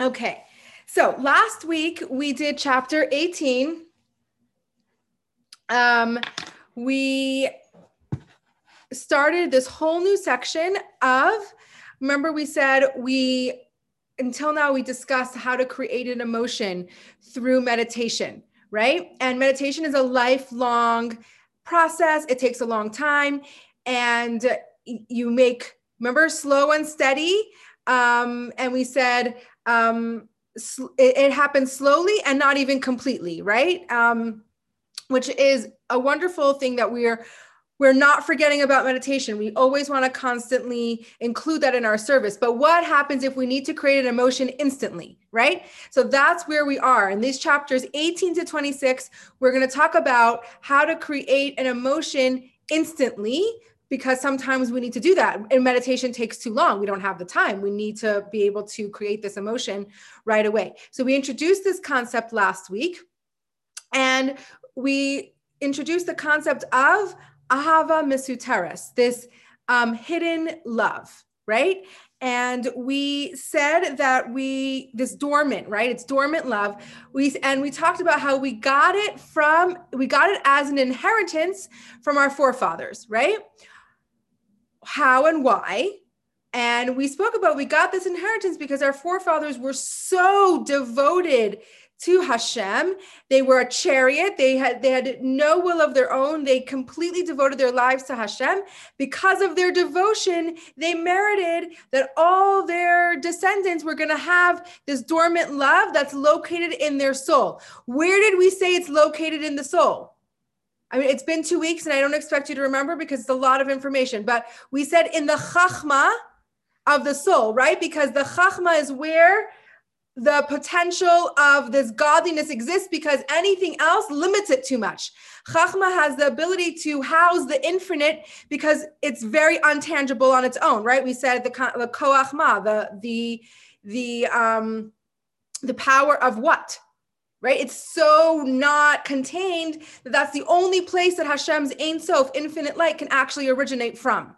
Okay. So last week we did chapter 18. Um, we started this whole new section of, remember, we said we, until now, we discussed how to create an emotion through meditation, right? And meditation is a lifelong process, it takes a long time. And you make, remember, slow and steady. Um, and we said, um, it, it happens slowly and not even completely, right? Um, which is a wonderful thing that we're we're not forgetting about meditation. We always want to constantly include that in our service. But what happens if we need to create an emotion instantly, right? So that's where we are. In these chapters 18 to 26, we're going to talk about how to create an emotion instantly because sometimes we need to do that and meditation takes too long. We don't have the time. We need to be able to create this emotion right away. So we introduced this concept last week and we introduced the concept of ahava mesuteres this um, hidden love right? And we said that we this dormant right? It's dormant love. We and we talked about how we got it from we got it as an inheritance from our forefathers right how and why. And we spoke about we got this inheritance because our forefathers were so devoted to Hashem. They were a chariot. They had they had no will of their own. They completely devoted their lives to Hashem. Because of their devotion, they merited that all their descendants were going to have this dormant love that's located in their soul. Where did we say it's located in the soul? I mean, it's been two weeks and I don't expect you to remember because it's a lot of information. But we said in the chachma of the soul, right? Because the chachma is where the potential of this godliness exists because anything else limits it too much. Chachma has the ability to house the infinite because it's very untangible on its own, right? We said the the koachma, the the the um the power of what? Right? It's so not contained that that's the only place that Hashem's Ein Sof, infinite light, can actually originate from.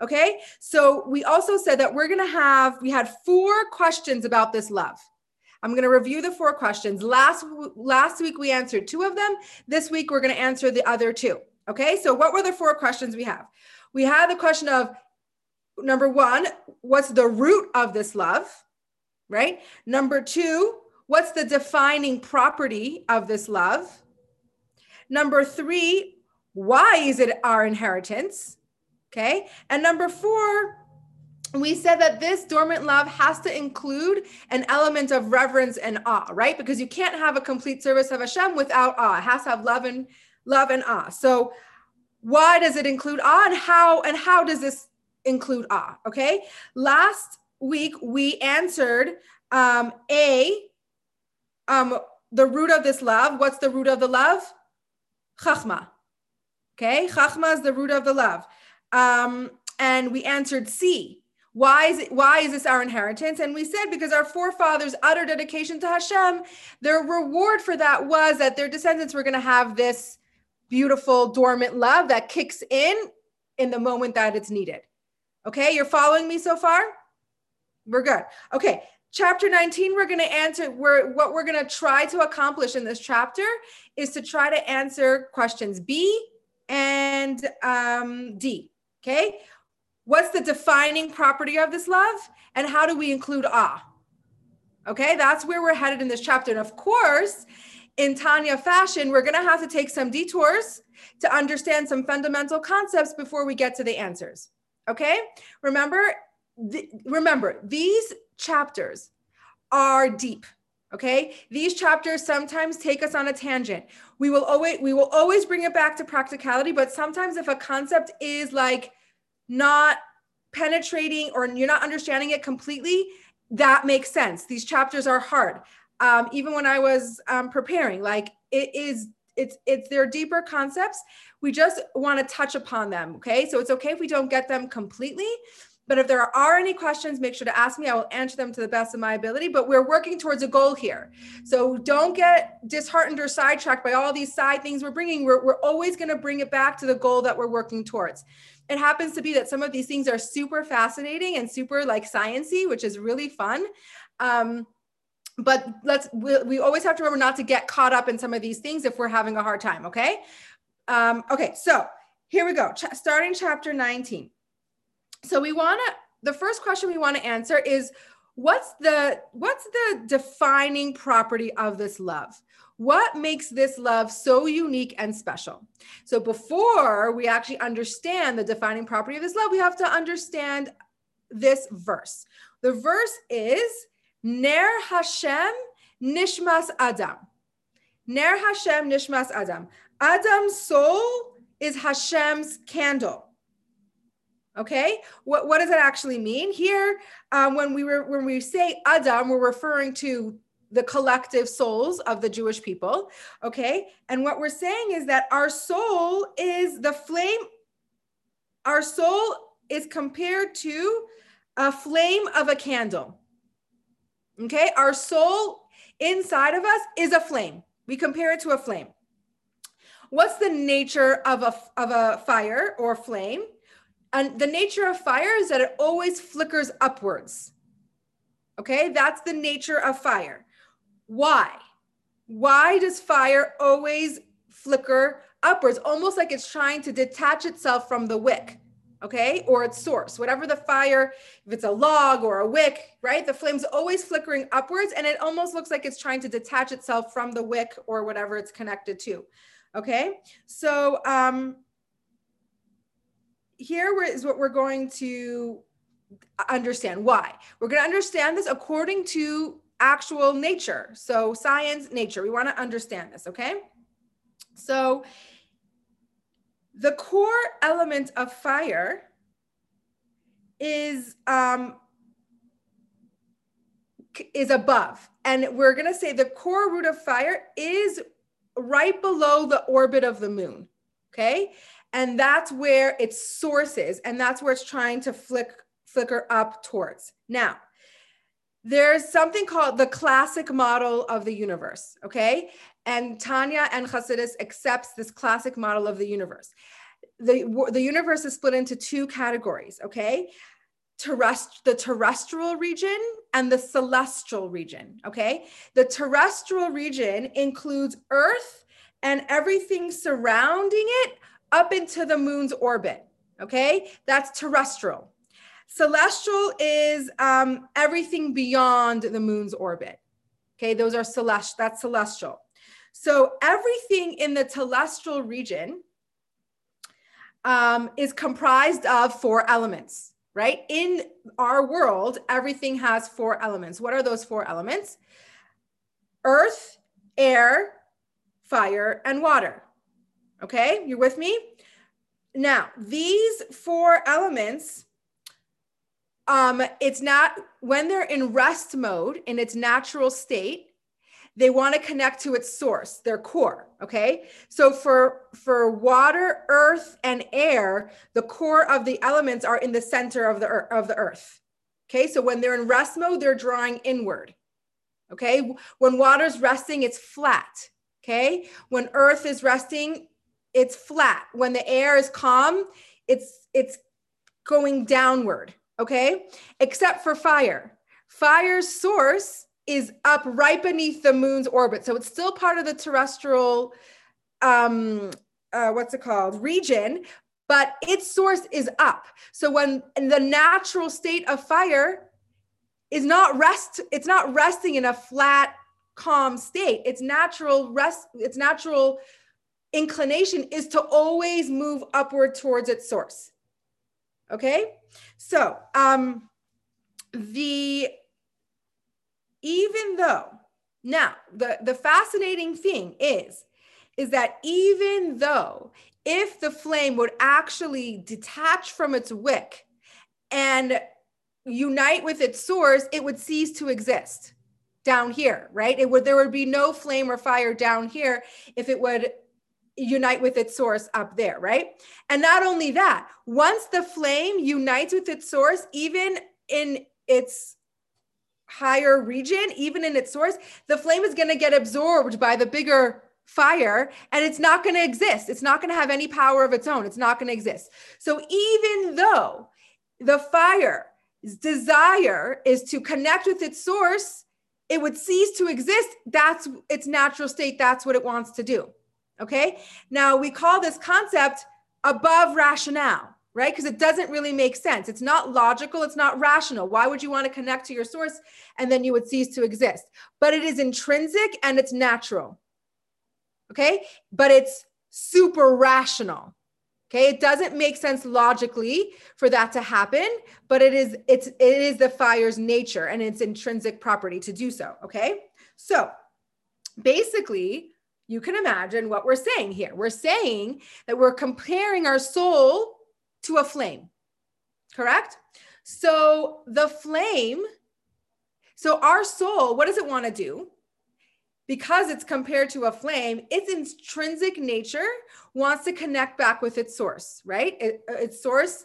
Okay, so we also said that we're gonna have, we had four questions about this love. I'm gonna review the four questions. Last, last week we answered two of them. This week we're gonna answer the other two. Okay, so what were the four questions we have? We had the question of number one, what's the root of this love? Right? Number two, What's the defining property of this love? Number three, why is it our inheritance? Okay. And number four, we said that this dormant love has to include an element of reverence and awe, right? Because you can't have a complete service of Hashem without awe. It has to have love and love and awe. So why does it include awe and how and how does this include awe? Okay. Last week we answered um, A, um, the root of this love. What's the root of the love? Chachma. Okay, Chachma is the root of the love. Um, and we answered C. Why is it, why is this our inheritance? And we said because our forefathers' utter dedication to Hashem, their reward for that was that their descendants were going to have this beautiful dormant love that kicks in in the moment that it's needed. Okay, you're following me so far? We're good. Okay, chapter 19 we're going to answer we're, what we're going to try to accomplish in this chapter is to try to answer questions b and um, d okay? What's the defining property of this love and how do we include ah okay that's where we're headed in this chapter. And of course in tanya fashion we're going to have to take some detours to understand some fundamental concepts before we get to the answers okay? Remember remember these chapters are deep okay? These chapters sometimes take us on a tangent. We will always we will always bring it back to practicality but sometimes if a concept is like not penetrating or you're not understanding it completely that makes sense. These chapters are hard. Um, even when i was um, preparing like it is it's it's their deeper concepts. We just want to touch upon them okay? So it's okay if we don't get them completely but if there are any questions, make sure to ask me. I will answer them to the best of my ability. But we're working towards a goal here. So don't get disheartened or sidetracked by all these side things we're bringing. We're, we're always going to bring it back to the goal that we're working towards. It happens to be that some of these things are super fascinating and super like sciency, which is really fun. Um, but let's we, we, always have to remember not to get caught up in some of these things if we're having a hard time okay um, okay so here we go Ch- starting chapter 19 so we want to the first question we want to answer is what's the what's the defining property of this love? What makes this love so unique and special? So before we actually understand the defining property of this love we have to understand this verse. The verse is ner hashem nishmas adam. Ner hashem nishmas adam. Adam's soul is hashem's candle Okay, what, what does that actually mean? Here, um, when we were when we say Adam, we're referring to the collective souls of the Jewish people. Okay, and what we're saying is that our soul is the flame. Our soul is compared to a flame of a candle. Okay, our soul inside of us is a flame. We compare it to a flame. What's the nature of a, of a fire or flame? And the nature of fire is that it always flickers upwards. Okay, that's the nature of fire. Why? Why does fire always flicker upwards, almost like it's trying to detach itself from the wick? Okay, or its source, whatever the fire, if it's a log or a wick, right? The flame's always flickering upwards and it almost looks like it's trying to detach itself from the wick or whatever it's connected to. Okay, so um, here is what we're going to understand. Why? We're going to understand this according to actual nature. So science, nature. We want to understand this, okay? So the core element of fire is um, is above, and we're going to say the core root of fire is right below the orbit of the moon. Okay, and that's where its source is and that's where it's trying to flick flicker up towards. Now there's something called the classic model of the universe okay? And tanya and Chassidus accepts this classic model of the universe. The, the universe is split into two categories okay? Terrest- the terrestrial region and the celestial region okay? The terrestrial region includes earth and everything surrounding it up into the moon's orbit. Okay, that's terrestrial. Celestial is um, everything beyond the moon's orbit. Okay, those are celestial. That's celestial. So everything in the celestial region um, is comprised of four elements, right? In our world, everything has four elements. What are those four elements? Earth, air, fire, and water. Okay, you're with me? Now, these four elements, um, it's not when they're in rest mode in its natural state, they want to connect to its source, their core. Okay. So for for water, earth, and air, the core of the elements are in the center of the earth, of the earth. Okay. So when they're in rest mode, they're drawing inward. Okay. When water's resting, it's flat. Okay. When earth is resting, it's flat. When the air is calm, it's it's going downward, okay? Except for fire. Fire's source is up right beneath the moon's orbit. So it's still part of the terrestrial um uh, what's it called region but its source is up so when the natural state of fire is not rest it's not resting in a flat calm state it's natural rest it's natural inclination is to always move upward towards its source. Okay, so um, the even though now the the fascinating thing is is that even though if the flame would actually detach from its wick and unite with its source, it would cease to exist down here, right? It would there would be no flame or fire down here if it would unite with its source up there, right? And not only that, once the flame unites with its source, even in its higher region, even in its source, the flame is going to get absorbed by the bigger fire and it's not going to exist. It's not going to have any power of its own. It's not going to exist. So even though the fire's desire is to connect with its source, it would cease to exist. That's its natural state. That's what it wants to do. Okay. Now we call this concept above rationale, right? Because it doesn't really make sense. It's not logical. It's not rational. Why would you want to connect to your source and then you would cease to exist? But it is intrinsic and it's natural. Okay. But it's super rational. Okay, it doesn't make sense logically for that to happen, but it is it's it is the fire's nature and its intrinsic property to do so. Okay, so basically, you can imagine what we're saying here. We're saying that we're comparing our soul to a flame, correct? So the flame, so our soul, what does it want to do? because it's compared to a flame, its intrinsic nature wants to connect back with its source, right? It, uh, its source,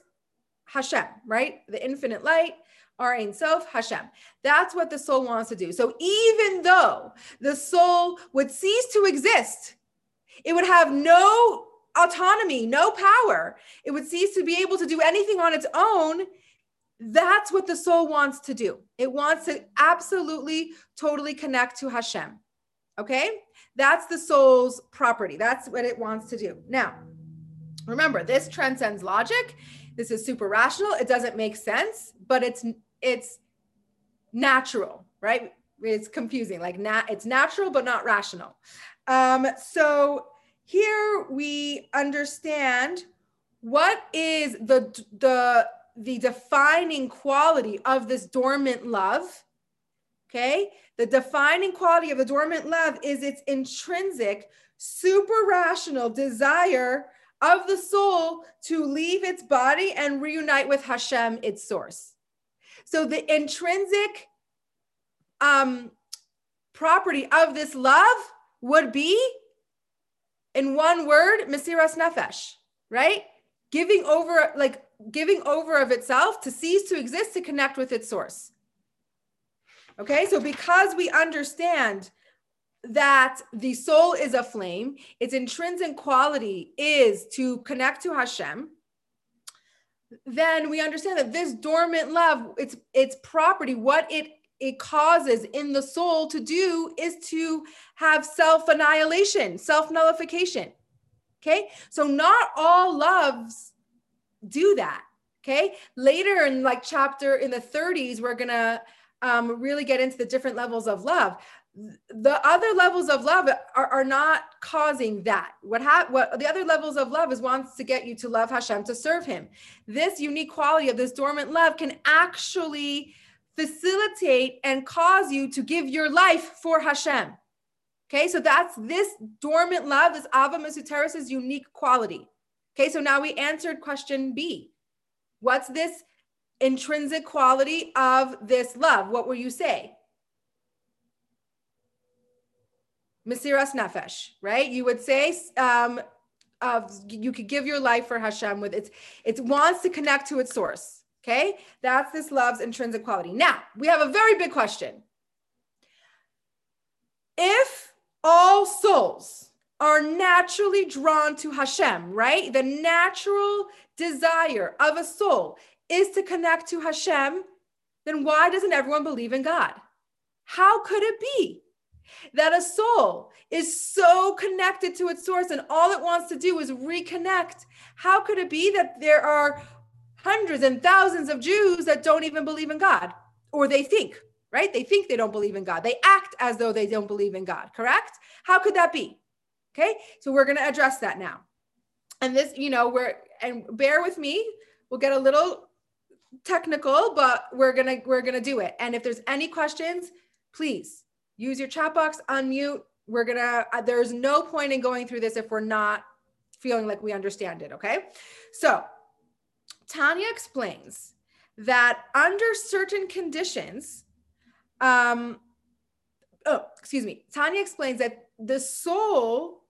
Hashem, right? The infinite light, our Ein Sof, Hashem. That's what the soul wants to do. So even though the soul would cease to exist, it would have no autonomy, no power. It would cease to be able to do anything on its own. That's what the soul wants to do. It wants to absolutely, totally connect to Hashem. Okay. That's the soul's property. That's what it wants to do. Now, remember, this transcends logic. This is super rational. It doesn't make sense, but it's it's natural, right? It's confusing. Like nat it's natural, but not rational. Um, so here we understand what is the the the defining quality of this dormant love. Okay. The defining quality of the dormant love is its intrinsic, super rational desire of the soul to leave its body and reunite with Hashem, its source. So the intrinsic um, property of this love would be, in one word, Mesiras Nefesh, right? Giving over, like giving over of itself to cease to exist to connect with its source. Okay, so because we understand that the soul is a flame, its intrinsic quality is to connect to Hashem, then we understand that this dormant love, its its property, what it it causes in the soul to do is to have self annihilation, self nullification. Okay, so not all loves do that. Okay, later in like chapter in the 30s, we're gonna um, really get into the different levels of love the other levels of love are, are not causing that. What ha- what the other levels of love is wants to get you to love Hashem to serve Him. This unique quality of this dormant love can actually facilitate and cause you to give your life for Hashem. Okay, so that's this dormant love, this Ahava Mesuteres' unique quality. Okay, so now we answered question B. What's this intrinsic quality of this love. What will you say? Mesiras Nefesh, right? You would say um, you could give your life for Hashem with its, it wants to connect to its source. Okay. That's this love's intrinsic quality. Now we have a very big question. If all souls are naturally drawn to Hashem, right? The natural desire of a soul is to connect to Hashem, then why doesn't everyone believe in God? How could it be that a soul is so connected to its source and all it wants to do is reconnect? How could it be that there are hundreds and thousands of Jews that don't even believe in God? Or they think, right? They think they don't believe in God. They act as though they don't believe in God, correct? How could that be? Okay, so we're going to address that now. And this, you know, we're, and bear with me, we'll get a little technical, but we're gonna we're gonna do it. And if there's any questions, please use your chat box, unmute. We're gonna. Uh, there's no point in going through this if we're not feeling like we understand it. Okay, so Tanya explains that under certain conditions, um, oh, excuse me. Tanya explains that the soul,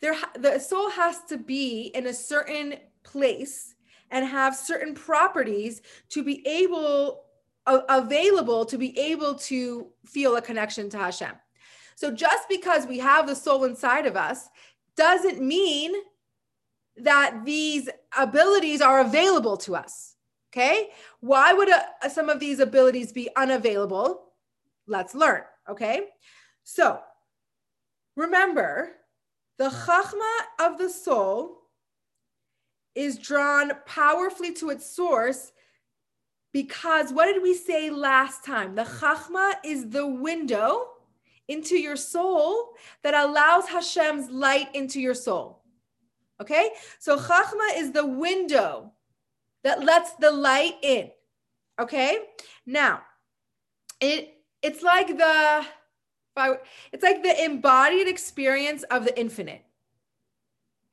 there, the soul has to be in a certain place and have certain properties to be able available to be able to feel a connection to Hashem. So just because we have the soul inside of us doesn't mean that these abilities are available to us. Okay? Why would a, some of these abilities be unavailable? Let's learn. Okay. So remember, the chachma of the soul is drawn powerfully to its source because what did we say last time? The chachma is the window into your soul that allows Hashem's light into your soul. Okay? So chachma is the window that lets the light in. Okay? Now, it it's like the it's like the embodied experience of the infinite.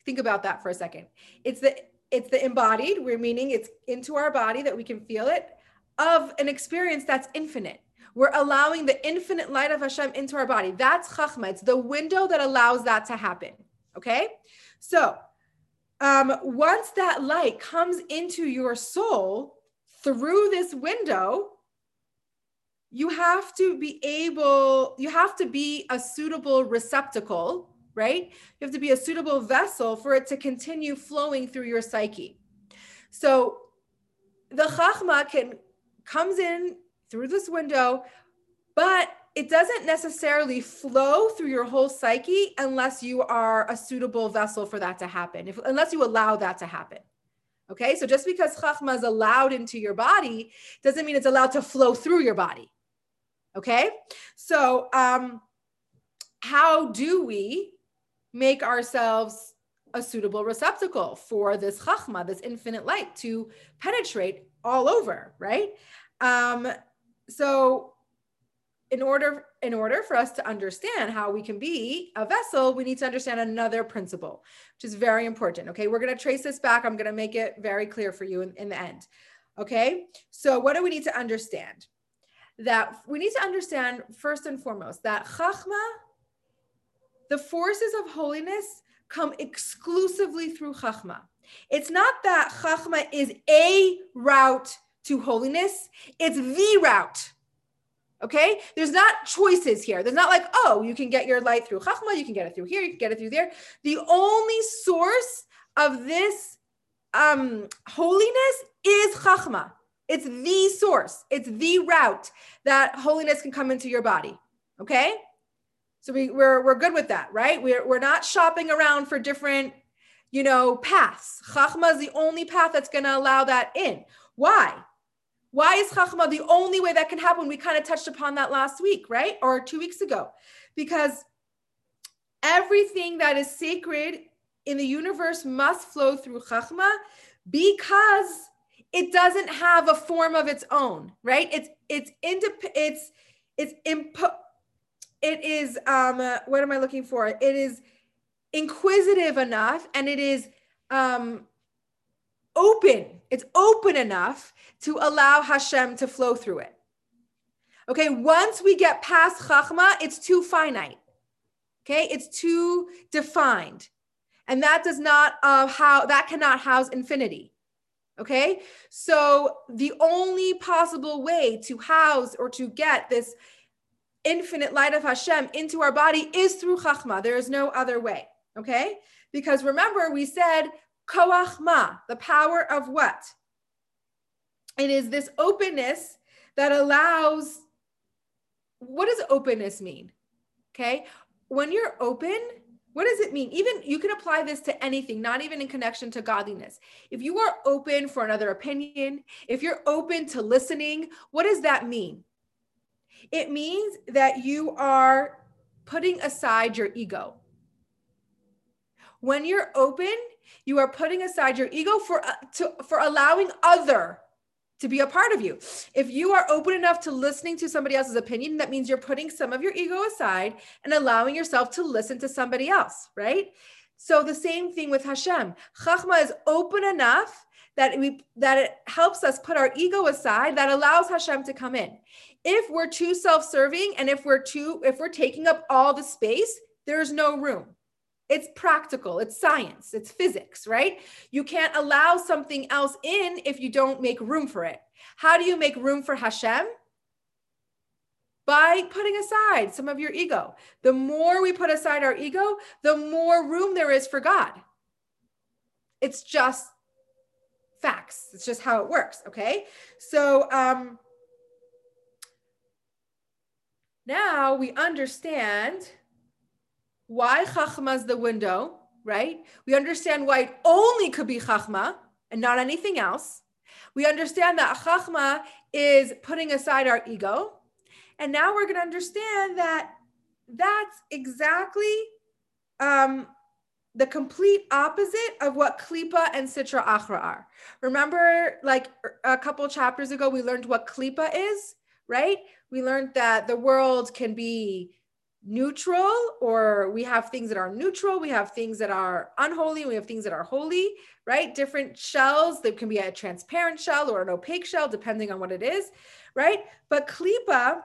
Think about that for a second. It's the it's the embodied, we're meaning it's into our body that we can feel it, of an experience that's infinite. We're allowing the infinite light of Hashem into our body. That's chachma. It's the window that allows that to happen. Okay. So um, once that light comes into your soul through this window, you have to be able, you have to be a suitable receptacle, right? You have to be a suitable vessel for it to continue flowing through your psyche. So the chachma can comes in through this window, but it doesn't necessarily flow through your whole psyche unless you are a suitable vessel for that to happen, if, unless you allow that to happen. Okay, so just because chachma is allowed into your body doesn't mean it's allowed to flow through your body. Okay. So, um, how do we make ourselves a suitable receptacle for this chachma, this infinite light to penetrate all over, right? Um, so, in order in order for us to understand how we can be a vessel we need to understand another principle which is very important okay? We're going to trace this back. I'm going to make it very clear for you in, in the end okay? So what do we need to understand? That we need to understand first and foremost that chachma, the forces of holiness come exclusively through chachma. It's not that chachma is a route to holiness, it's the route. Okay, there's not choices here. There's not like, oh, you can get your light through chachma, you can get it through here, you can get it through there. The only source of this um, holiness is chachma. It's the source, it's the route that holiness can come into your body. Okay. So we, we're, we're good with that, right? We're, we're not shopping around for different, you know, paths. Chachma is the only path that's going to allow that in. Why? Why is Chachma the only way that can happen? We kind of touched upon that last week, right? Or two weeks ago. Because everything that is sacred in the universe must flow through Chachma because it doesn't have a form of its own, right? It's it's indep- it's it's impo- it is um what am I looking for? It is inquisitive enough and it is um open. It's open enough to allow Hashem to flow through it. Okay, once we get past Chachma, it's too finite. Okay, it's too defined. And that does not uh, how that cannot house infinity. Okay. So the only possible way to house or to get this infinite light of Hashem into our body is through Chachma. There is no other way. Okay. Because remember, we said Koachma, the power of what? It is this openness that allows. What does openness mean? Okay. When you're open, what does it mean? Even you can apply this to anything, not even in connection to godliness. If you are open for another opinion, if you're open to listening, what does that mean? It means that you are putting aside your ego. When you're open, you are putting aside your ego for uh, to, for allowing other to be a part of you. If you are open enough to listening to somebody else's opinion, that means you're putting some of your ego aside and allowing yourself to listen to somebody else, right? So the same thing with Hashem. Chachma is open enough that we that it helps us put our ego aside that allows Hashem to come in. If we're too self-serving and if we're too if we're taking up all the space, there's no room. It's practical, it's science, it's physics, right? You can't allow something else in if you don't make room for it. How do you make room for Hashem? By putting aside some of your ego. The more we put aside our ego, the more room there is for God. It's just facts. It's just how it works. Okay. So, um, now we understand why Chachma is the window, right? We understand why it only could be Chachma and not anything else. We understand that Chachma is putting aside our ego. And now we're going to understand that that's exactly um, the complete opposite of what Klipa and Sitra Achra are. Remember, like er, a couple chapters ago, we learned what Klipa is, right? We learned that the world can be neutral, or we have things that are neutral, we have things that are unholy, we have things that are holy, right? Different shells, there can be a transparent shell or an opaque shell, depending on what it is, right? But Klipa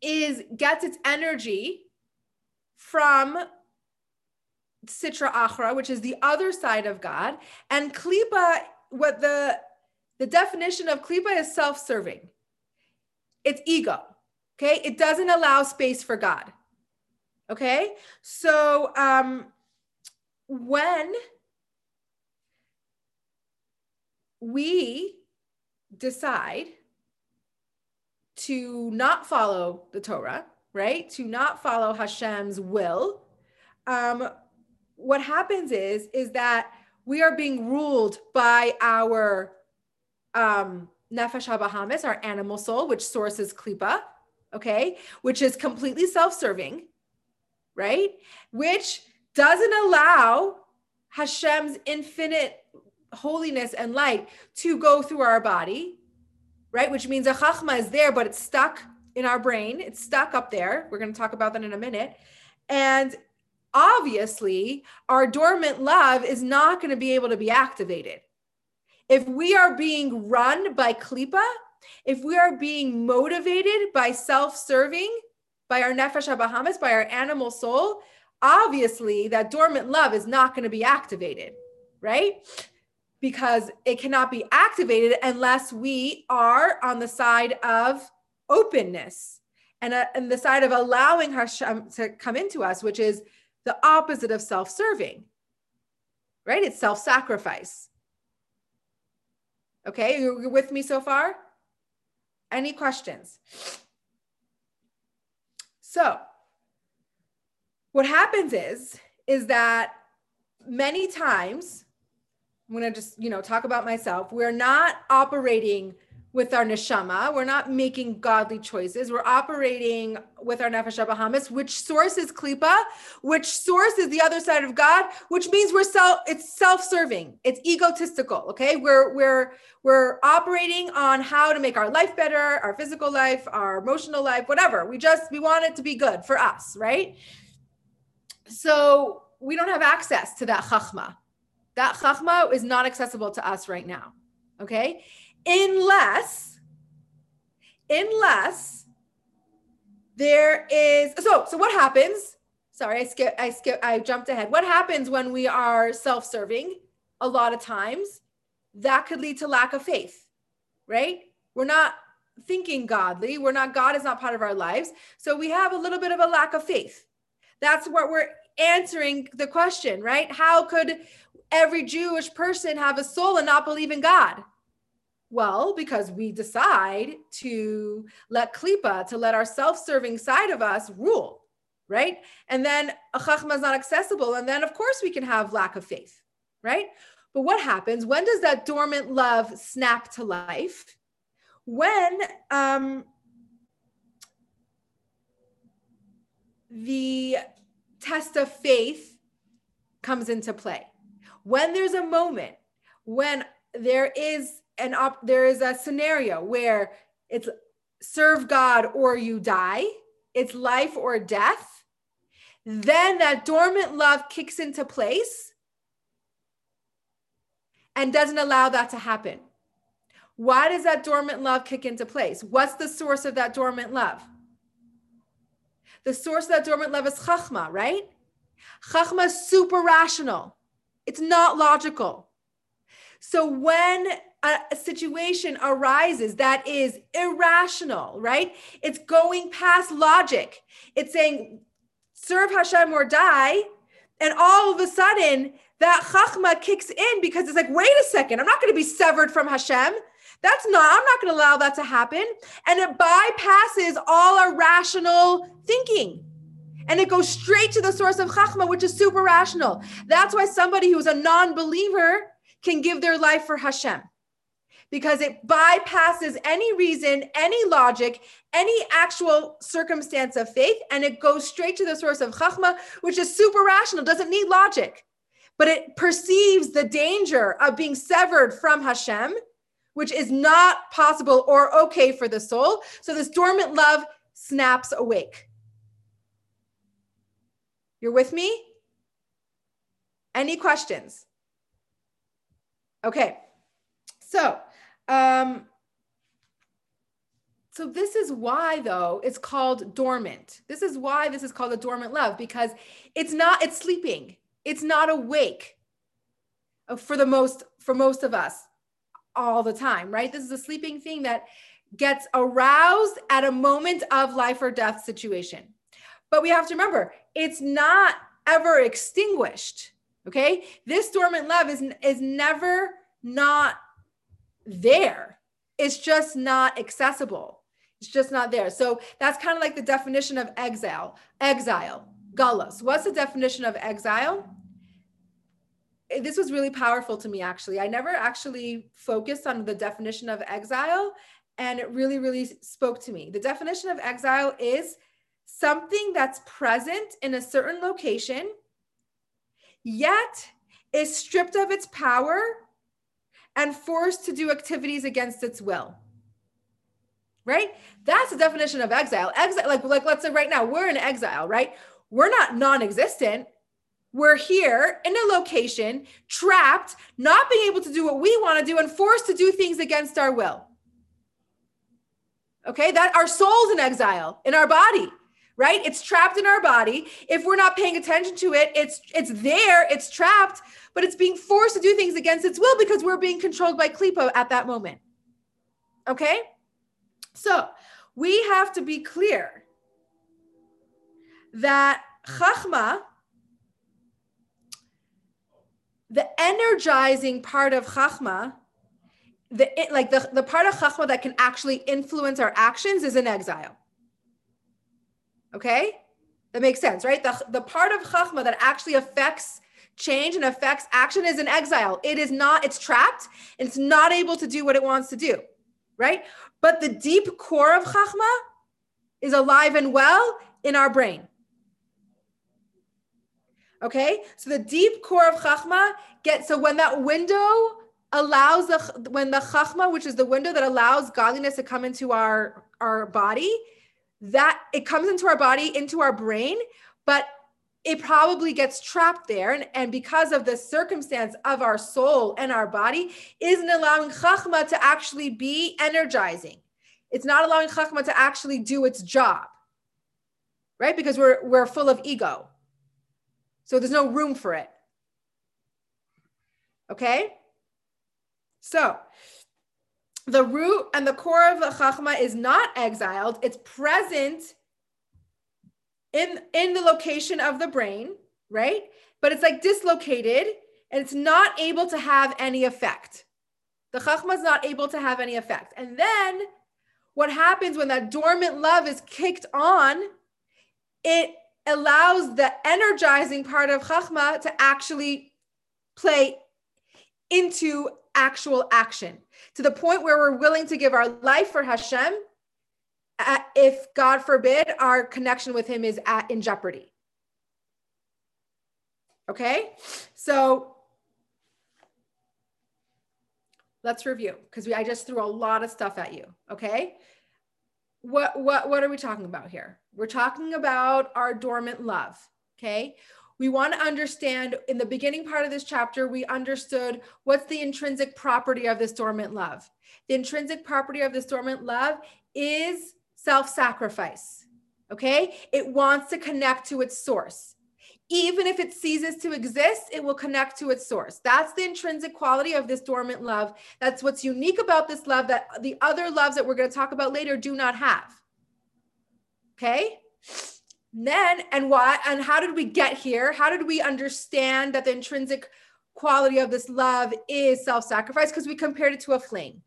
is gets its energy from Sitra Achra, which is the other side of God. And Klipa, what the the definition of Klipa is self-serving. It's ego. Okay. It doesn't allow space for God. Okay. So um when we decide to not follow the Torah, right? To not follow Hashem's will, um, what happens is is that we are being ruled by our um, nefesh habahamis, our animal soul, which sources klipa, okay, which is completely self-serving, right? Which doesn't allow Hashem's infinite holiness and light to go through our body, right? Which means a chachma is there, but it's stuck in our brain. It's stuck up there. We're going to talk about that in a minute. And obviously our dormant love is not going to be able to be activated. If we are being run by klipa, if we are being motivated by self-serving, by our nefesh habahamis, by our animal soul, obviously that dormant love is not going to be activated, right? Because it cannot be activated unless we are on the side of openness and, uh, and the side of allowing Hashem to come into us, which is the opposite of self serving, right? It's self sacrifice. Okay, you're with me so far? Any questions? So, what happens is, is that many times, I'm going to just, you know, talk about myself, we're not operating with our neshama. We're not making godly choices. We're operating with our nefesh habahamis, which source is klipa, which source is the other side of God, which means we're self. It's self-serving. It's egotistical. Okay, we're we're we're operating on how to make our life better, our physical life, our emotional life, whatever. We just we want it to be good for us, right? So we don't have access to that chachma. That chachma is not accessible to us right now. Okay unless unless there is so so what happens? Sorry i skip i skip i jumped ahead. What happens when we are self-serving a lot of times? That could lead to lack of faith right? We're not thinking godly. We're not god is not part of our lives. So we have a little bit of a lack of faith. That's what we're answering the question right? How could every jewish person have a soul and not believe in god well, because we decide to let klipa, to let our self-serving side of us rule, right? And then a chachma is not accessible, and then of course we can have lack of faith, right? But what happens? When does that dormant love snap to life? When um, the test of faith comes into play. When there's a moment when there is an op- there is a scenario where it's serve God or you die, it's life or death, then that dormant love kicks into place and doesn't allow that to happen. Why does that dormant love kick into place? What's the source of that dormant love? The source of that dormant love is chachma, right? Chachma is super rational. It's not logical. So when a, situation arises that is irrational, right? It's going past logic. It's saying, serve Hashem or die. And all of a sudden, that chachma kicks in because it's like, wait a second, I'm not going to be severed from Hashem. That's not, I'm not going to allow that to happen. And it bypasses all our rational thinking. And it goes straight to the source of Chachma, which is super rational. That's why somebody who's a non believer can give their life for Hashem because it bypasses any reason, any logic, any actual circumstance of faith, and it goes straight to the source of chachma, which is super rational, doesn't need logic, but it perceives the danger of being severed from Hashem, which is not possible or okay for the soul. So this dormant love snaps awake. You're with me? Any questions? Okay. So um, so this is why though it's called dormant. This is why this is called a dormant love because it's not it's sleeping. It's not awake uh, for the most for most of us all the time, right? This is a sleeping thing that gets aroused at a moment of life or death situation. But we have to remember, it's not ever extinguished. Okay? This dormant love is is never not there. It's just not accessible. It's just not there. So that's kind of like the definition of exile. Exile, galus. What's the definition of exile? This was really powerful to me, actually. I never actually focused on the definition of exile, and it really, really spoke to me. The definition of exile is something that's present in a certain location, yet is stripped of its power and forced to do activities against its will. Right? That's the definition of exile. Exile, like, like let's say right now, we're in exile, right? We're not non-existent. We're here in a location, trapped, not being able to do what we want to do, and forced to do things against our will. Okay, that our soul's in exile in our body right? It's trapped in our body. If we're not paying attention to it it's it's there it's trapped but it's being forced to do things against its will because we're being controlled by klipa at that moment okay? So we have to be clear that chachma the energizing part of chachma the like the, the part of chachma that can actually influence our actions is in exile Okay? That makes sense, right? The, the part of Chachma that actually affects change and affects action is in exile. It is not, it's trapped. It's not able to do what it wants to do, right? But the deep core of Chachma is alive and well in our brain. Okay? So the deep core of Chachma gets, so when that window allows the, when the Chachma, which is the window that allows godliness to come into our, our body, that it comes into our body, into our brain, but it probably gets trapped there. And, and because of the circumstance of our soul and our body, isn't allowing Chachma to actually be energizing. It's not allowing Chachma to actually do its job, right? Because we're, we're full of ego. So there's no room for it. Okay? So, the root and the core of the chachma is not exiled. It's present in in the location of the brain right? But it's like dislocated and it's not able to have any effect. The chachma is not able to have any effect. And then what happens when that dormant love is kicked on it allows the energizing part of chachma to actually play into actual action to the point where we're willing to give our life for Hashem uh, if God forbid our connection with him is at, in jeopardy. Okay? So let's review because I just threw a lot of stuff at you, okay? What what what are we talking about here? We're talking about our dormant love, okay? We want to understand in the beginning part of this chapter, we understood what's the intrinsic property of this dormant love. The intrinsic property of this dormant love is self sacrifice. Okay. It wants to connect to its source. Even if it ceases to exist, it will connect to its source. That's the intrinsic quality of this dormant love. That's what's unique about this love that the other loves that we're going to talk about later do not have. Okay then and why and how did we get here how did we understand that the intrinsic quality of this love is self-sacrifice because we compared it to a flame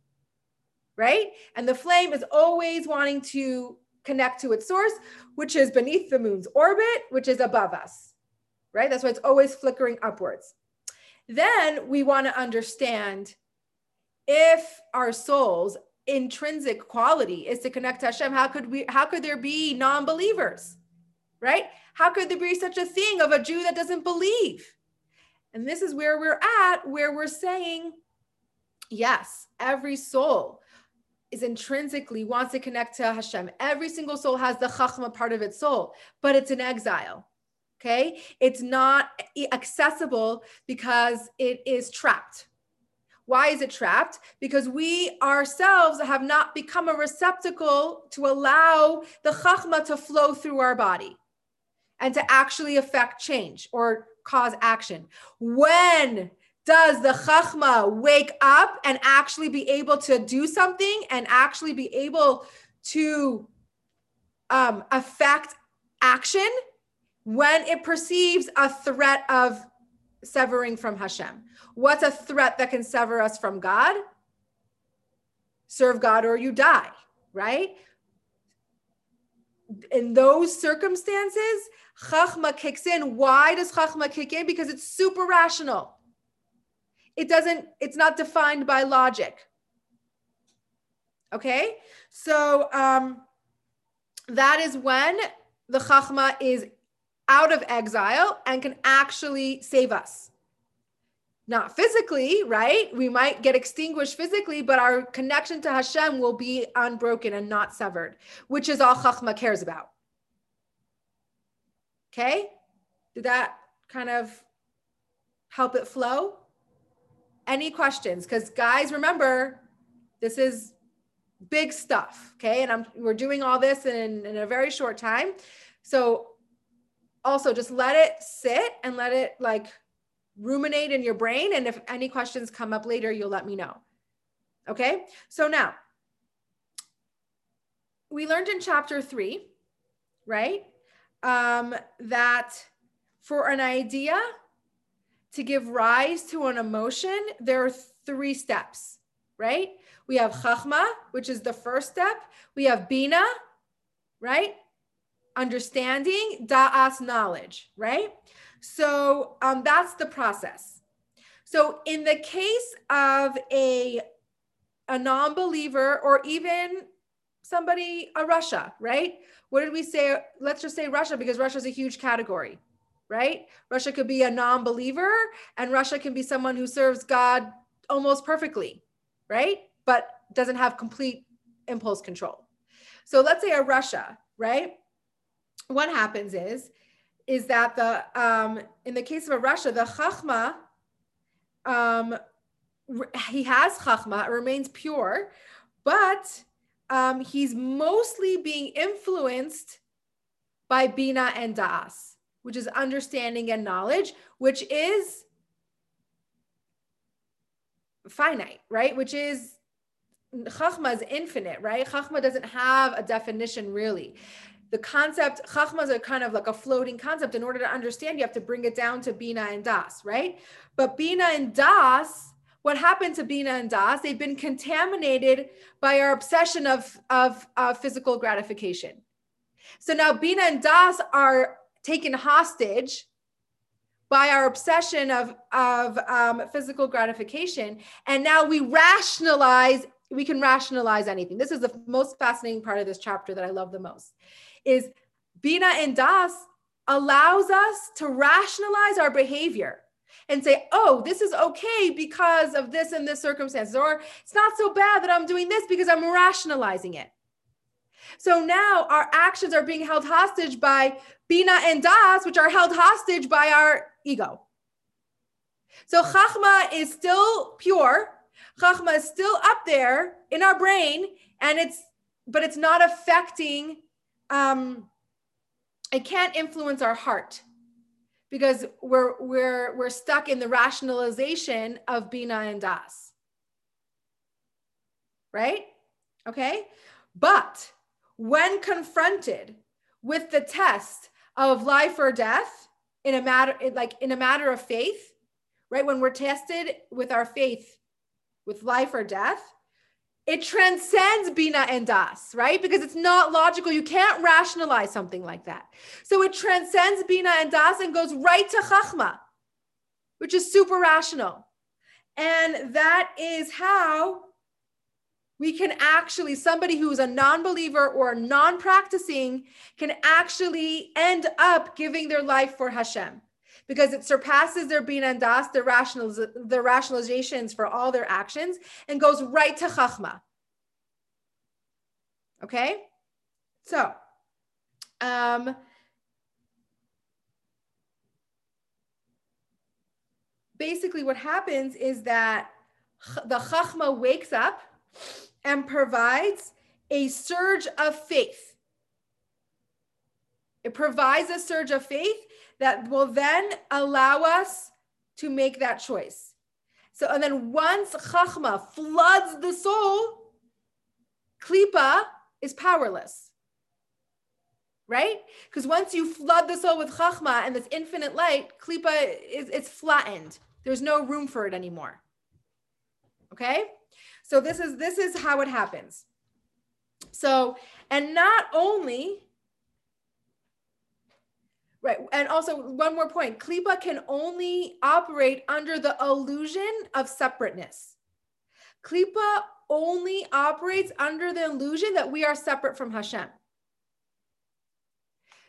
right? And the flame is always wanting to connect to its source, which is beneath the moon's orbit, which is above us, right? That's why it's always flickering upwards. Then we want to understand if our soul's intrinsic quality is to connect to Hashem, how could we, how could there be non-believers, right? How could there be such a thing of a Jew that doesn't believe? And this is where we're at, where we're saying, yes, every soul is intrinsically wants to connect to Hashem. Every single soul has the chachma part of its soul, but it's in exile. Okay. It's not accessible because it is trapped. Why is it trapped? Because we ourselves have not become a receptacle to allow the chachma to flow through our body and to actually affect change or cause action. When does the chachma wake up and actually be able to do something and actually be able to um, affect action when it perceives a threat of severing from Hashem? What's a threat that can sever us from God? Serve God or you die, right? In those circumstances, Chachma kicks in. Why does Chachma kick in? Because it's super rational. It doesn't, it's not defined by logic. Okay? So um, that is when the Chachma is out of exile and can actually save us. Not physically, right? We might get extinguished physically, but our connection to Hashem will be unbroken and not severed, which is all Chachma cares about. Okay. Did that kind of help it flow? Any questions? Because guys, remember, this is big stuff. Okay. And I'm we're doing all this in, in a very short time. So also just let it sit and let it like ruminate in your brain. And if any questions come up later, you'll let me know. Okay. So now we learned in chapter three, right? um, that for an idea to give rise to an emotion, there are three steps, right? We have chachma, which is the first step. We have bina, right? Understanding, da'as, knowledge, right? So um, that's the process. So in the case of a a non-believer or even somebody a rasha, right? What did we say? Let's just say rasha because rasha is a huge category right? rasha could be a non-believer and rasha can be someone who serves god almost perfectly right? But doesn't have complete impulse control. So let's say a rasha, right? What happens is is that the um in the case of a rasha the chachma um he has chachma it remains pure but um, he's mostly being influenced by Bina and Das, which is understanding and knowledge, which is finite, right? Which is Chachma is infinite, right? Chachma doesn't have a definition really. The concept, Chachma is kind of like a floating concept. In order to understand, you have to bring it down to Bina and Das, right? But Bina and Das what happened to Bina and Das? They've been contaminated by our obsession of, of uh, physical gratification. So now Bina and Das are taken hostage by our obsession of, of um, physical gratification. And now we rationalize, we can rationalize anything. This is the most fascinating part of this chapter that I love the most is Bina and Das allows us to rationalize our behavior and say, oh, this is okay because of this and this circumstances, or it's not so bad that I'm doing this because I'm rationalizing it. So now our actions are being held hostage by Bina and Das, which are held hostage by our ego. So Chachma is still pure. Chachma is still up there in our brain, and it's but it's not affecting. Um, it can't influence our heart because we're we're we're stuck in the rationalization of bina and das. Right? Okay? But when confronted with the test of life or death in a matter like in a matter of faith right? When we're tested with our faith with life or death it transcends bina and das, right? Because it's not logical. You can't rationalize something like that. So it transcends bina and das and goes right to chachma, which is super rational. And that is how we can actually, somebody who's a non believer or non practicing can actually end up giving their life for Hashem because it surpasses their bin and das, their, rationaliz- their rationalizations for all their actions, and goes right to chachma. Okay? So, um, basically what happens is that the chachma wakes up and provides a surge of faith. It provides a surge of faith that will then allow us to make that choice. So, and then once Chachma floods the soul, Klipa is powerless. Right? Because once you flood the soul with Chachma and this infinite light, Klipa is it's flattened. There's no room for it anymore. Okay? So this is this is how it happens. So, and not only Right. And also, one more point Klipa can only operate under the illusion of separateness. Klipa only operates under the illusion that we are separate from Hashem.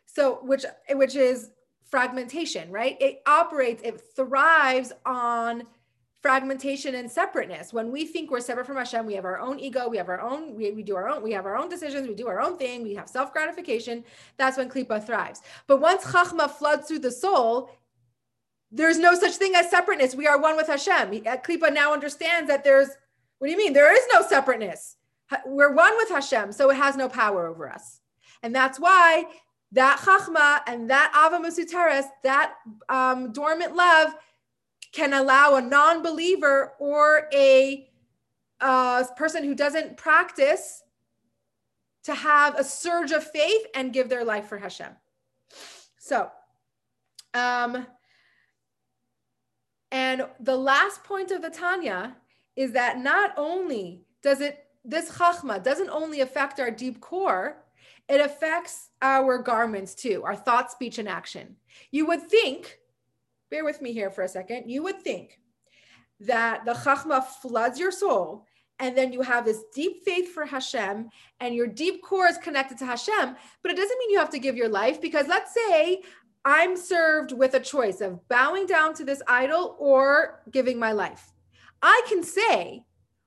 So, which, which is fragmentation, right? It operates, it thrives on fragmentation and separateness. When we think we're separate from Hashem, we have our own ego, we have our own, we, we do our own, we have our own decisions, we do our own thing, we have self gratification. That's when Klippa thrives. But once Chachma floods through the soul, there's no such thing as separateness. We are one with Hashem. Klippa now understands that there's, what do you mean? There is no separateness. We're one with Hashem, so it has no power over us. And that's why that Chachma and that Ahava Mesuteres, that um, dormant love, can allow a non believer or a uh, person who doesn't practice to have a surge of faith and give their life for Hashem. So, um, and the last point of the Tanya is that not only does it, this chachma doesn't only affect our deep core, it affects our garments too, our thought, speech, and action. You would think bear with me here for a second. You would think that the Chachma floods your soul and then you have this deep faith for Hashem and your deep core is connected to Hashem, but it doesn't mean you have to give your life because let's say I'm served with a choice of bowing down to this idol or giving my life. I can say,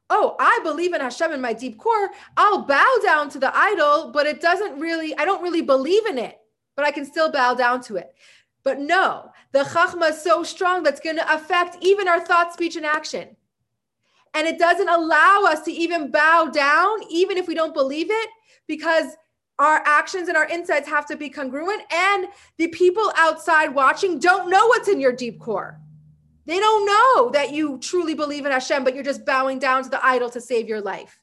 Oh, I believe in Hashem in my deep core. I'll bow down to the idol, but it doesn't really, I don't really believe in it, but I can still bow down to it. But no, the chachma is so strong that's going to affect even our thought, speech, and action. And it doesn't allow us to even bow down, even if we don't believe it, because our actions and our insights have to be congruent. And the people outside watching don't know what's in your deep core. They don't know that you truly believe in Hashem, but you're just bowing down to the idol to save your life.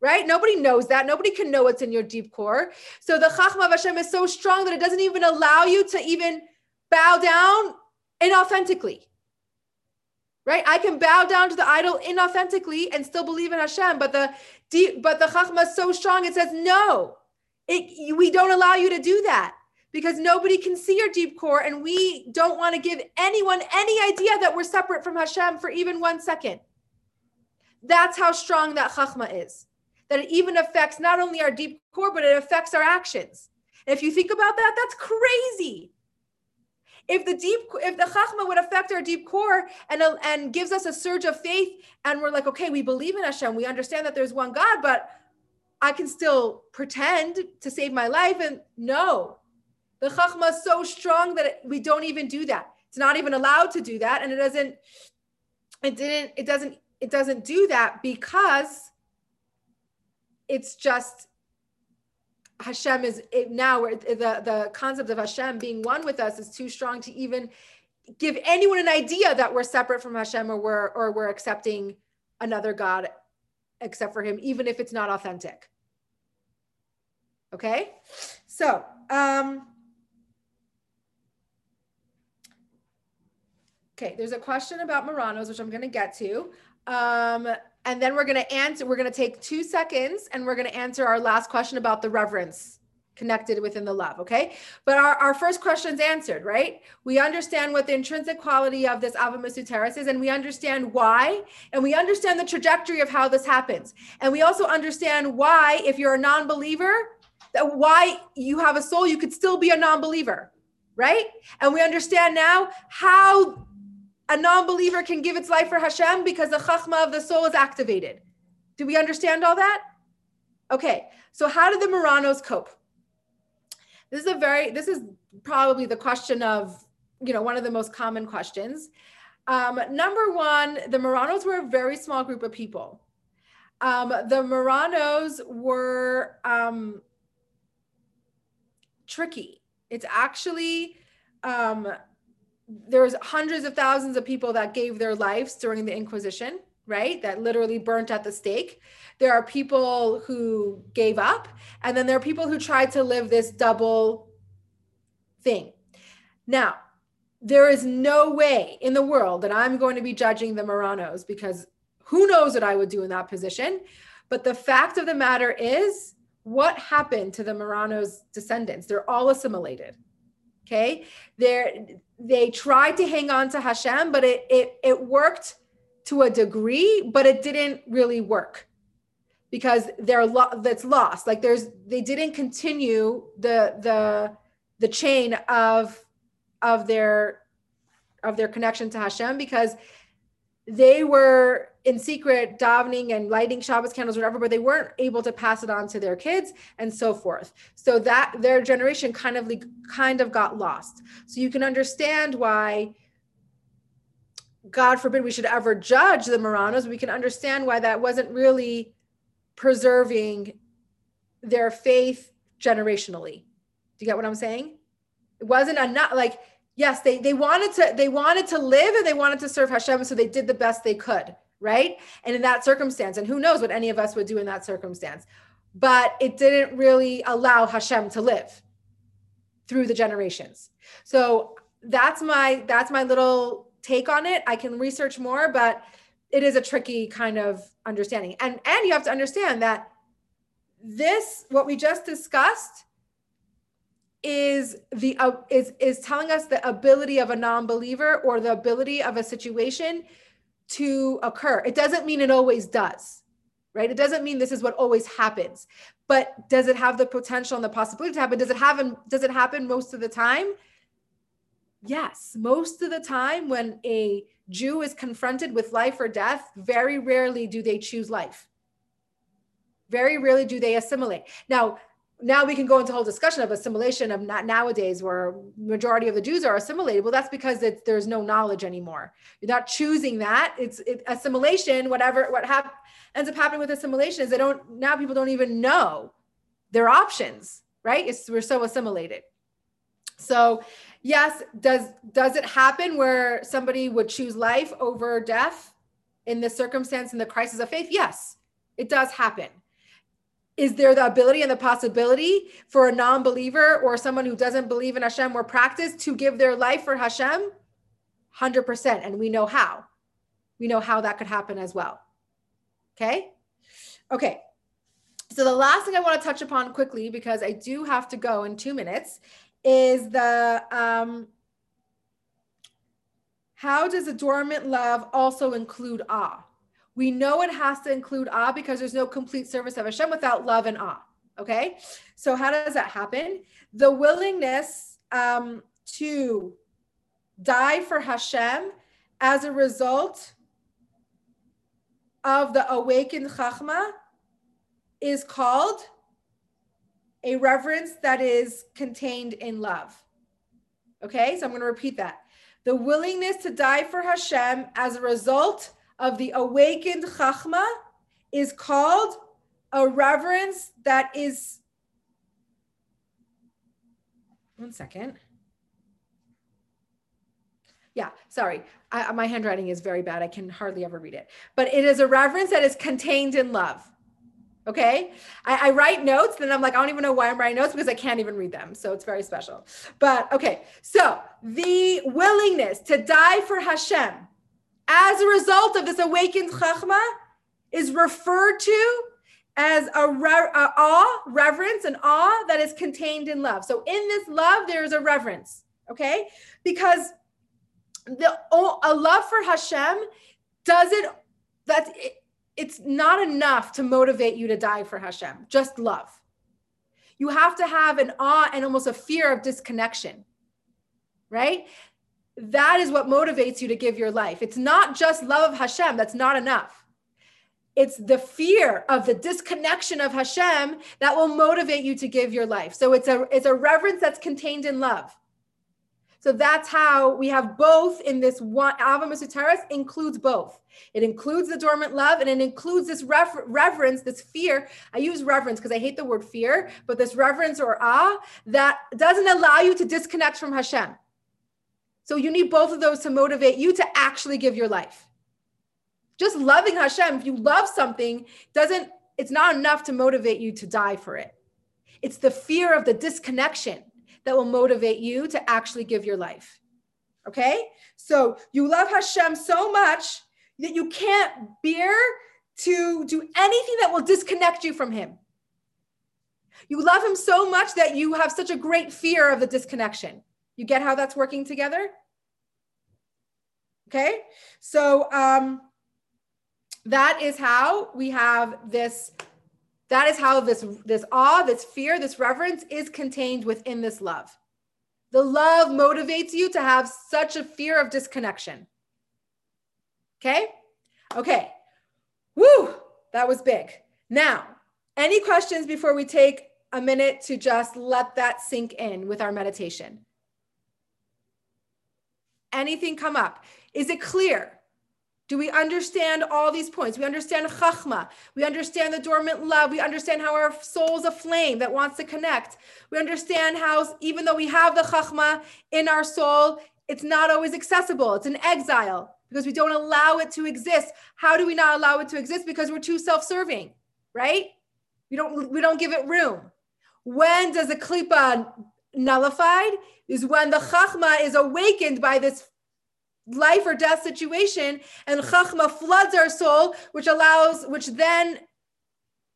Right? Nobody knows that. Nobody can know what's in your deep core. So the Chachma of Hashem is so strong that it doesn't even allow you to even bow down inauthentically. Right? I can bow down to the idol inauthentically and still believe in Hashem, but the but the Chachma is so strong, it says, no, it, we don't allow you to do that because nobody can see your deep core and we don't want to give anyone any idea that we're separate from Hashem for even one second. That's how strong that Chachma is. That it even affects not only our deep core, but it affects our actions. And if you think about that, that's crazy if the deep if the chachma would affect our deep core and and gives us a surge of faith and we're like okay we believe in Hashem we understand that there's one God but I can still pretend to save my life and no. The chachma is so strong that we don't even do that. It's not even allowed to do that and it doesn't it didn't it doesn't it doesn't do that because it's just Hashem is it, now the the concept of Hashem being one with us is too strong to even give anyone an idea that we're separate from Hashem or we're or we're accepting another God except for Him, even if it's not authentic. Okay, so um, okay, there's a question about Marranos which I'm going to get to. Um, and then we're going to answer we're going to take 2 seconds and we're going to answer our last question about the reverence connected within the love okay? But our, our first question's answered right? We understand what the intrinsic quality of this ava teres is and we understand why and we understand the trajectory of how this happens. And we also understand why if you're a non-believer that why you have a soul you could still be a non-believer right? And we understand now how a non-believer can give its life for hashem because the chachma of the soul is activated do we understand all that okay so how did the Marranos cope this is a very, this is probably the question of, you know, one of the most common questions. Um, number one, the Marranos were a very small group of people. Um, the Marranos were um, tricky. It's actually, um, there's hundreds of thousands of people that gave their lives during the Inquisition, right? That literally burnt at the stake. There are people who gave up, and then there are people who tried to live this double thing. Now, there is no way in the world that I'm going to be judging the Marranos because who knows what I would do in that position. But the fact of the matter is, what happened to the Marranos' descendants? They're all assimilated. Okay, they they tried to hang on to Hashem, but it it it worked to a degree, but it didn't really work. Because they're lo- that's lost. Like there's they didn't continue the the the chain of of their of their connection to Hashem because they were in secret davening and lighting Shabbos candles, whatever, but they weren't able to pass it on to their kids and so forth. So that their generation kind of kind of got lost. So you can understand why, God forbid, we should ever judge the Marranos. We can understand why that wasn't really preserving their faith generationally. Do you get what I'm saying? It wasn't enough like yes, they they wanted to they wanted to live and they wanted to serve Hashem so they did the best they could, right? And in that circumstance and who knows what any of us would do in that circumstance. But it didn't really allow Hashem to live through the generations. So that's my that's my little take on it. I can research more, but it is a tricky kind of understanding. And and you have to understand that this what we just discussed is the uh, is is telling us the ability of a non-believer or the ability of a situation to occur. It doesn't mean it always does. Right? It doesn't mean this is what always happens. But does it have the potential and the possibility to happen? Does it happen does it happen most of the time? Yes, most of the time when a Jew is confronted with life or death, very rarely do they choose life. Very rarely do they assimilate. Now, now we can go into whole discussion of assimilation of not nowadays where majority of the Jews are assimilated. Well, that's because it's, there's no knowledge anymore. You're not choosing that. It's it, assimilation. Whatever what hap- ends up happening with assimilation is they don't now people don't even know their options. Right? It's, we're so assimilated. So yes, does does it happen where somebody would choose life over death in this circumstance in the crisis of faith? Yes, it does happen. Is there the ability and the possibility for a non-believer or someone who doesn't believe in Hashem or practice to give their life for Hashem? 100%. And we know how. We know how that could happen as well. Okay. Okay. So the last thing I want to touch upon quickly, because I do have to go in two minutes, is the um, how does a dormant love also include awe? We know it has to include awe because there's no complete service of Hashem without love and awe. Okay, so how does that happen? The willingness um, to die for Hashem as a result of the awakened Chachma is called a reverence that is contained in love. Okay, so I'm going to repeat that. The willingness to die for Hashem as a result of the awakened Chachma is called a reverence that is. One second. Yeah, sorry. I, my handwriting is very bad. I can hardly ever read it. But it is a reverence that is contained in love. Okay. I, I, write notes, then I'm like, I don't even know why I'm writing notes because I can't even read them. So it's very special. But okay. So the willingness to die for Hashem as a result of this awakened chachma is referred to as a, re- awe, reverence, and awe that is contained in love. So in this love, there is a reverence, okay? Because the a love for Hashem doesn't that's it, it's not enough to motivate you to die for Hashem. Just love. You have to have an awe and almost a fear of disconnection, right? That is what motivates you to give your life. It's not just love of Hashem. That's not enough. It's the fear of the disconnection of Hashem that will motivate you to give your life. So it's a it's a reverence that's contained in love. So that's how we have both in this one. Ahava Mesuteres includes both. It includes the dormant love and it includes this rever- reverence, this fear. I use reverence because I hate the word fear, but this reverence or awe that doesn't allow you to disconnect from Hashem. So you need both of those to motivate you to actually give your life. Just loving Hashem, if you love something, doesn't, it's not enough to motivate you to die for it. It's the fear of the disconnection that will motivate you to actually give your life. Okay? So you love Hashem so much that you can't bear to do anything that will disconnect you from Him. You love Him so much that you have such a great fear of the disconnection. You get how that's working together? Okay? So, um, that is how we have this that is how this, this awe, this fear, this reverence is contained within this love. The love motivates you to have such a fear of disconnection. Okay? Okay. Woo! That was big. Now, any questions before we take a minute to just let that sink in with our meditation? Anything come up? Is it clear? Do we understand all these points? We understand chachma. We understand the dormant love. We understand how our soul is a flame that wants to connect. We understand how, even though we have the chachma in our soul, it's not always accessible. It's an exile because we don't allow it to exist. How do we not allow it to exist? Because we're too self-serving, right? We don't we don't give it room. When does the klipa nullified? Is when the chachma is awakened by this life or death situation and chachma floods our soul which allows which then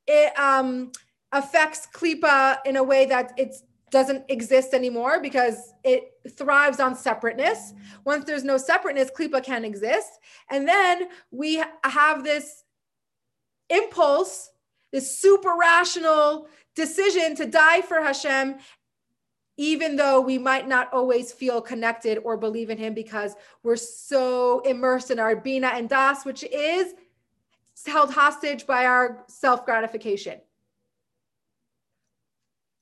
it um affects klipa in a way that it doesn't exist anymore because it thrives on separateness once there's no separateness klipa can exist and then we have this impulse this super rational decision to die for hashem even though we might not always feel connected or believe in him because we're so immersed in our bina and das, which is held hostage by our self gratification.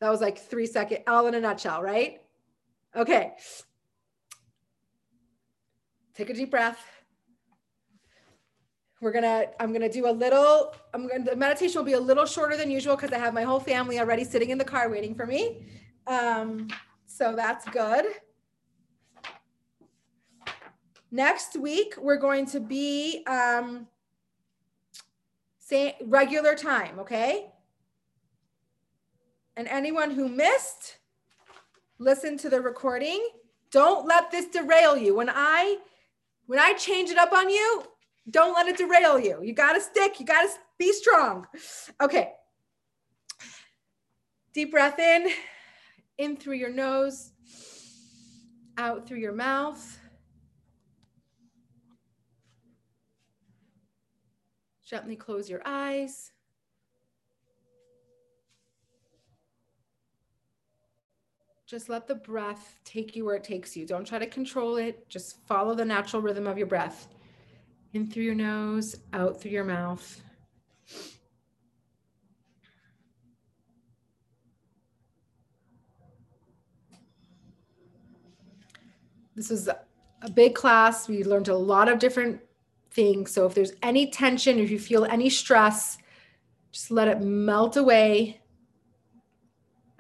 That was like three second, all in a nutshell, right? Okay. Take a deep breath. We're gonna, I'm gonna do a little, I'm gonna, the meditation will be a little shorter than usual because I have my whole family already sitting in the car waiting for me. Um, so that's good. Next week, we're going to be um, say regular time, okay? And anyone who missed, listen to the recording. Don't let this derail you. When I when I change it up on you, don't let it derail you. You got to stick. You got to be strong. Okay. Deep breath in in through your nose, out through your mouth. Gently close your eyes. Just let the breath take you where it takes you. Don't try to control it. Just follow the natural rhythm of your breath. In through your nose, out through your mouth. This was a big class. We learned a lot of different things. So if there's any tension, if you feel any stress, just let it melt away.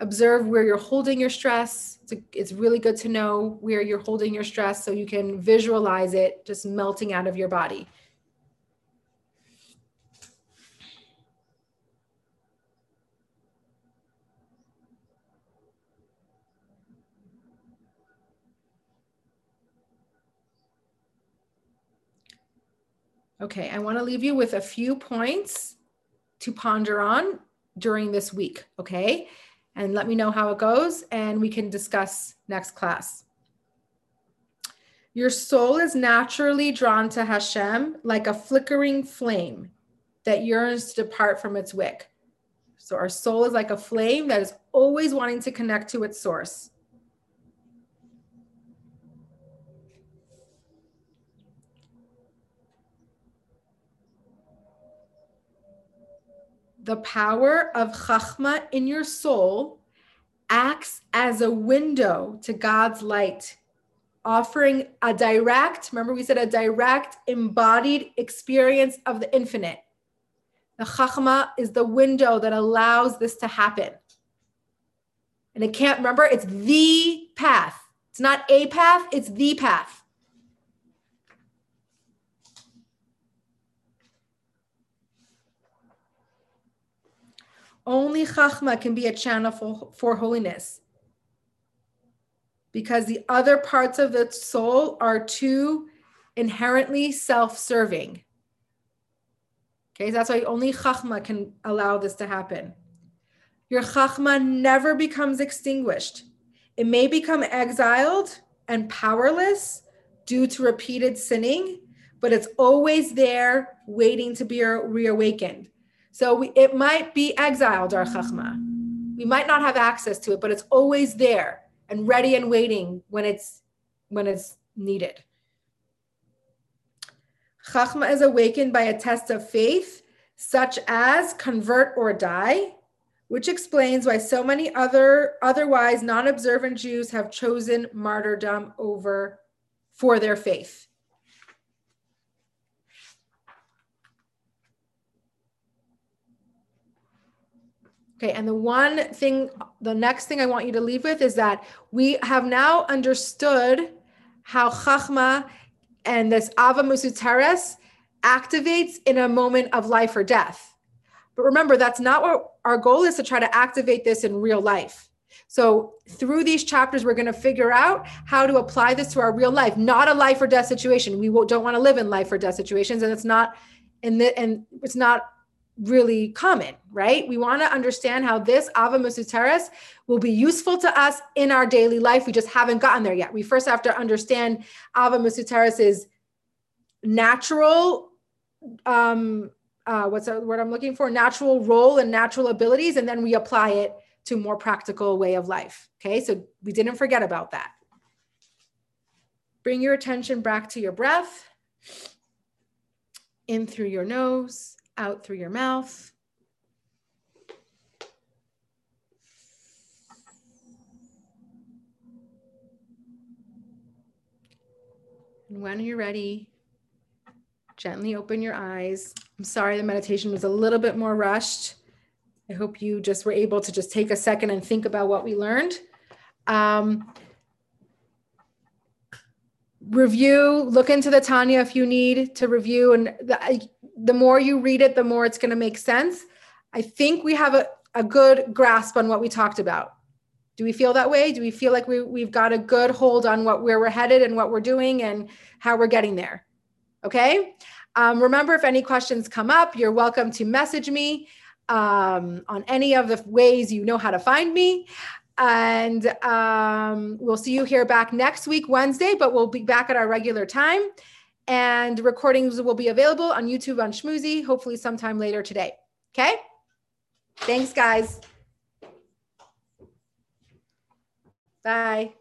Observe where you're holding your stress. It's, a, it's really good to know where you're holding your stress so you can visualize it just melting out of your body. Okay, I want to leave you with a few points to ponder on during this week, okay? And let me know how it goes and we can discuss next class. Your soul is naturally drawn to Hashem like a flickering flame that yearns to depart from its wick. So our soul is like a flame that is always wanting to connect to its source. The power of Chachma in your soul acts as a window to God's light offering a direct, remember we said a direct embodied experience of the infinite. The chachma is the window that allows this to happen. And it can't remember, it's the path. It's not a path, it's the path. Only chachma can be a channel for, for holiness because the other parts of the soul are too inherently self serving. Okay, that's why only Chachma can allow this to happen. Your Chachma never becomes extinguished. It may become exiled and powerless due to repeated sinning, but it's always there waiting to be reawakened. So we, it might be exiled, our Chachma. We might not have access to it, but it's always there and ready and waiting when it's when it's needed. Chachma is awakened by a test of faith, such as convert or die, which explains why so many other otherwise non-observant Jews have chosen martyrdom over for their faith. Okay, and the one thing, the next thing I want you to leave with is that we have now understood how Chachma and this Ahava Mesuteres activates in a moment of life or death. But remember, that's not what our goal is to try to activate this in real life. So through these chapters, we're going to figure out how to apply this to our real life, not a life or death situation. We don't want to live in life or death situations, and it's not in the and it's not really common, right? We want to understand how this Ahava Mesuteres will be useful to us in our daily life. We just haven't gotten there yet. We first have to understand Ahava Mesuteres's natural, um, uh, what's the word I'm looking for? Natural role and natural abilities, and then we apply it to more practical way of life. Okay, so we didn't forget about that. Bring your attention back to your breath. In through your nose out through your mouth. And when you're ready, gently open your eyes. I'm sorry the meditation was a little bit more rushed. I hope you just were able to just take a second and think about what we learned. Um, review, look into the Tanya if you need to review. And the, the more you read it, the more it's going to make sense. I think we have a, a good grasp on what we talked about. Do we feel that way? Do we feel like we, we've got a good hold on what where we're headed and what we're doing and how we're getting there? Okay. Um, remember, if any questions come up, you're welcome to message me um, on any of the ways you know how to find me. And um, we'll see you here back next week, Wednesday, but we'll be back at our regular time. And recordings will be available on YouTube on Schmoozy, hopefully sometime later today. Okay? Thanks, guys. Bye.